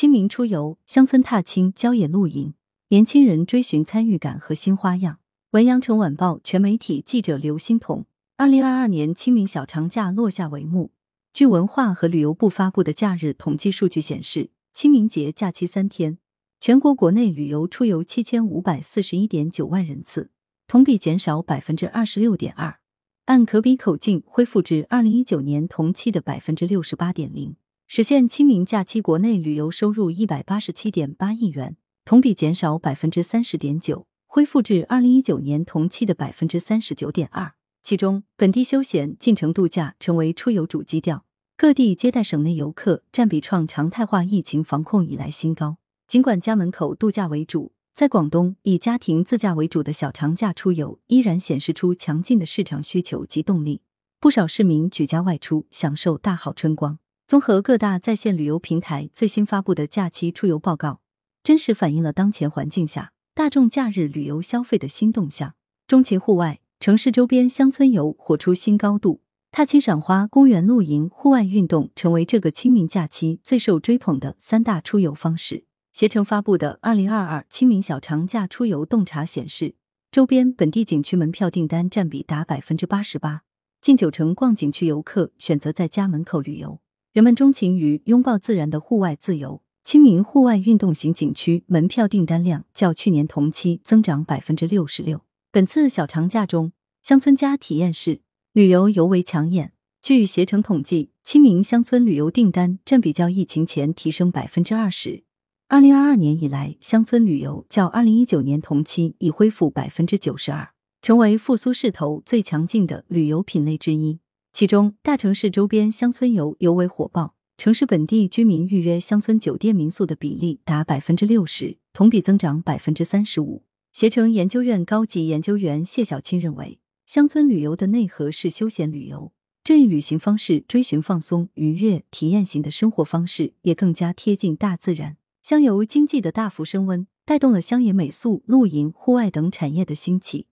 清明出游，乡村踏青、郊野露营，年轻人追寻参与感和新花样。文阳城晚报全媒体记者刘欣彤。二零二二年清明小长假落下帷幕。据文化和旅游部发布的假日统计数据显示，清明节假期三天，全国国内旅游出游七千五百四十一点九万人次，同比减少百分之二十六点二，按可比口径恢复至二零一九年同期的百分之六十八点零，实现清明假期国内旅游收入一百八十七点八亿元，同比减少百分之三十点九，恢复至二零一九年同期的百分之三十九点二。其中，本地休闲、进城度假成为出游主基调，各地接待省内游客占比创常态化疫情防控以来新高。尽管家门口度假为主，在广东以家庭自驾为主的小长假出游依然显示出强劲的市场需求及动力，不少市民举家外出享受大好春光。综合各大在线旅游平台最新发布的假期出游报告，真实反映了当前环境下大众假日旅游消费的新动向。钟情户外。城市周边乡村游火出新高度，踏青赏花、公园露营、户外运动成为这个清明假期最受追捧的三大出游方式。携程发布的《二零二二清明小长假出游洞察》显示，周边本地景区门票订单占比达百分之八十八，近九成逛景区游客选择在家门口旅游。人们钟情于拥抱自然的户外自由，清明户外运动型景区门票订单量较去年同期增长百分之六十六。本次小长假中，乡村家体验式旅游尤为抢眼。据携程统计，清明乡村旅游订单占比较疫情前提升百分之二十。二零二二年以来，乡村旅游较二零一九年同期已恢复百分之九十二，成为复苏势头最强劲的旅游品类之一。其中，大城市周边乡村游尤为火爆，城市本地居民预约乡村酒店民宿的比例达百分之六十，同比增长百分之三十五。携程研究院高级研究员谢小青认为，乡村旅游的内核是休闲旅游，这一旅行方式追寻放松、愉悦、体验型的生活方式，也更加贴近大自然。乡游经济的大幅升温，带动了乡野美宿、露营、户外等产业的兴起，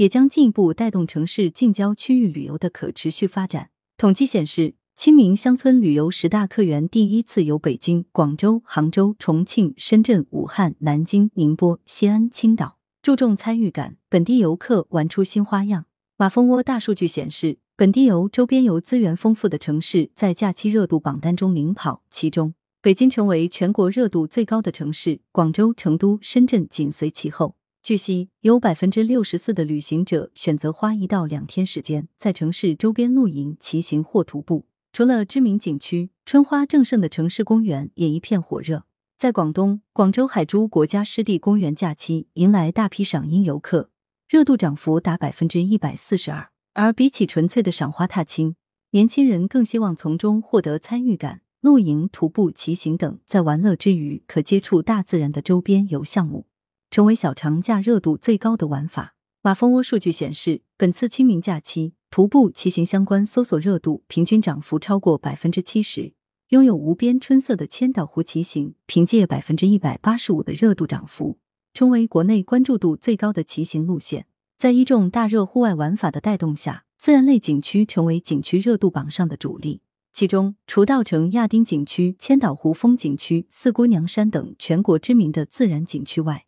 也将进一步带动城市近郊区域旅游的可持续发展。统计显示。清明乡村旅游十大客源第一次由北京、广州、杭州、重庆、深圳、武汉、南京、宁波、西安、青岛，注重参与感，本地游客玩出新花样。马蜂窝大数据显示，本地游、周边游资源丰富的城市在假期热度榜单中领跑，其中北京成为全国热度最高的城市，广州、成都、深圳紧随其后。据悉，有百分之六十四的旅行者选择花一到两天时间在城市周边露营、骑行或徒步。除了知名景区，春花正盛的城市公园也一片火热。在广东，广州海珠国家湿地公园假期迎来大批赏樱游客，热度涨幅达百分之一百四十二。而比起纯粹的赏花踏青，年轻人更希望从中获得参与感。露营、徒步、骑行等在玩乐之余可接触大自然的周边游项目，成为小长假热度最高的玩法。马蜂窝数据显示，本次清明假期。徒步、骑行相关搜索热度平均涨幅超过百分之七十，拥有无边春色的千岛湖骑行，凭借百分之一百八十五的热度涨幅，成为国内关注度最高的骑行路线。在一众大热户外玩法的带动下，自然类景区成为景区热度榜上的主力。其中，除稻城亚丁景区、千岛湖风景区、四姑娘山等全国知名的自然景区外，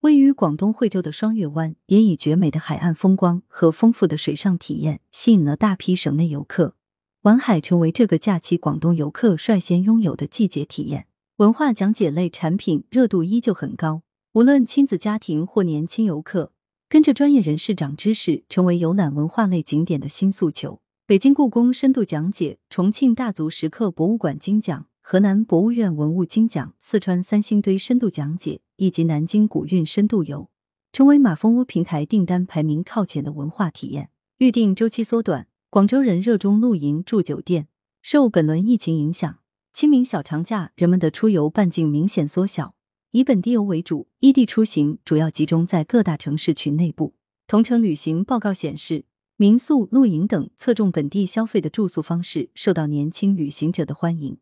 位于广东惠州的双月湾，也以绝美的海岸风光和丰富的水上体验，吸引了大批省内游客。玩海成为这个假期广东游客率先拥有的季节体验。文化讲解类产品热度依旧很高，无论亲子家庭或年轻游客，跟着专业人士长知识，成为游览文化类景点的新诉求。北京故宫深度讲解，重庆大足石刻博物馆精讲。河南博物院文物精讲、四川三星堆深度讲解以及南京古韵深度游，成为马蜂窝平台订单排名靠前的文化体验。预订周期缩短，广州人热衷露营住酒店。受本轮疫情影响，清明小长假人们的出游半径明显缩小，以本地游为主，异地出行主要集中在各大城市群内部。同程旅行报告显示，民宿、露营等侧重本地消费的住宿方式受到年轻旅行者的欢迎。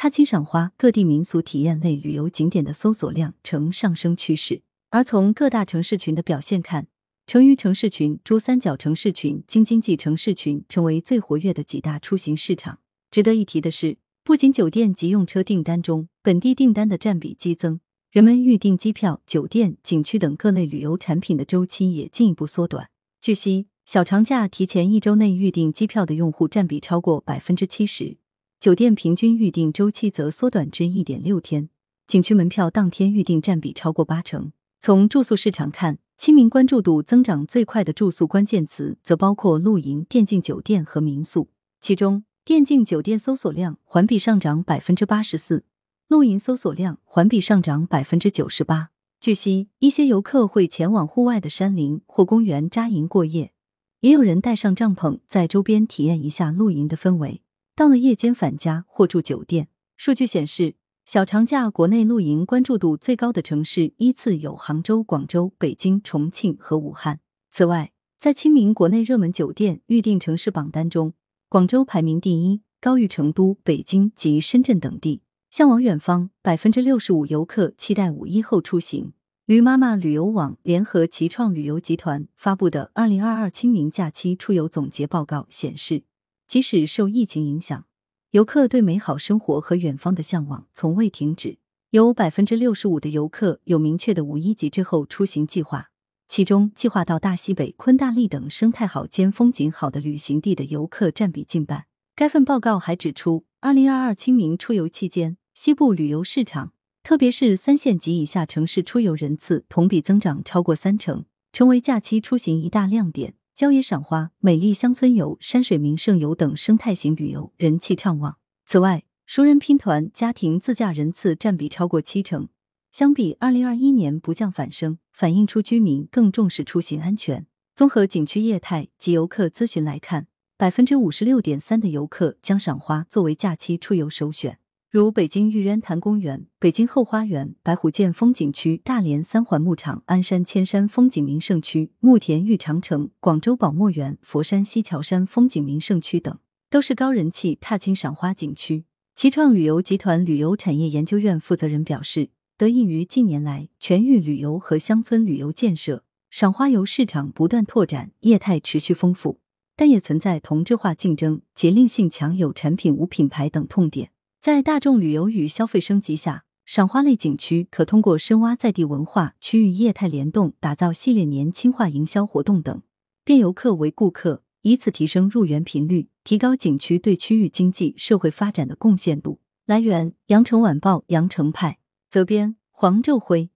踏青赏花，各地民俗体验类旅游景点的搜索量呈上升趋势。而从各大城市群的表现看，成渝城市群、珠三角城市群、京津冀城市群成为最活跃的几大出行市场。值得一提的是，不仅酒店及用车订单中本地订单的占比激增，人们预订机票、酒店、景区等各类旅游产品的周期也进一步缩短。据悉，小长假提前一周内预订机票的用户占比超过百分之七十，酒店平均预订周期则缩短至一点六天，景区门票当天预订占比超过八成。从住宿市场看，清明关注度增长最快的住宿关键词则包括露营、电竞酒店和民宿，其中。电竞酒店搜索量环比上涨百分之八十四，露营搜索量环比上涨百分之九十八。据悉，一些游客会前往户外的山林或公园扎营过夜，也有人带上帐篷在周边体验一下露营的氛围。到了夜间返家或住酒店。数据显示，小长假国内露营关注度最高的城市依次有杭州、广州、北京、重庆和武汉。此外，在清明国内热门酒店预订城市榜单中。广州排名第一，高于成都、北京及深圳等地。向往远方，百分之六十五游客期待五一后出行。驴妈妈旅游网联合奇创旅游集团发布的《二零二二清明假期出游总结报告》显示，即使受疫情影响，游客对美好生活和远方的向往从未停止。有百分之六十五的游客有明确的五一节之后出行计划。其中，计划到大西北、昆大丽等生态好兼风景好的旅行地的游客占比近半。该份报告还指出，二零二二清明出游期间，西部旅游市场，特别是三线及以下城市出游人次同比增长超过三成，成为假期出行一大亮点。郊野赏花、美丽乡村游、山水名胜游等生态型旅游人气畅旺。此外，熟人拼团、家庭自驾人次占比超过七成。相比二零二一年不降反升，反映出居民更重视出行安全。综合景区业态及游客咨询来看，百分之五十六点三的游客将赏花作为假期出游首选。如北京玉渊潭公园、北京后花园、白虎涧风景区、大连三环牧场、鞍山千山风景名胜区、慕田峪长城、广州宝墨园、佛山西樵山风景名胜区等，都是高人气踏青赏花景区。奇创旅游集团旅游产业研究院负责人表示。得益于近年来全域旅游和乡村旅游建设，赏花游市场不断拓展，业态持续丰富，但也存在同质化竞争、节令性强、有产品无品牌等痛点。在大众旅游与消费升级下，赏花类景区可通过深挖在地文化、区域业态联动，打造系列年轻化营销活动等，变游客为顾客，以此提升入园频率，提高景区对区域经济社会发展的贡献度。来源：羊城晚报羊城派。责编：黄昼辉。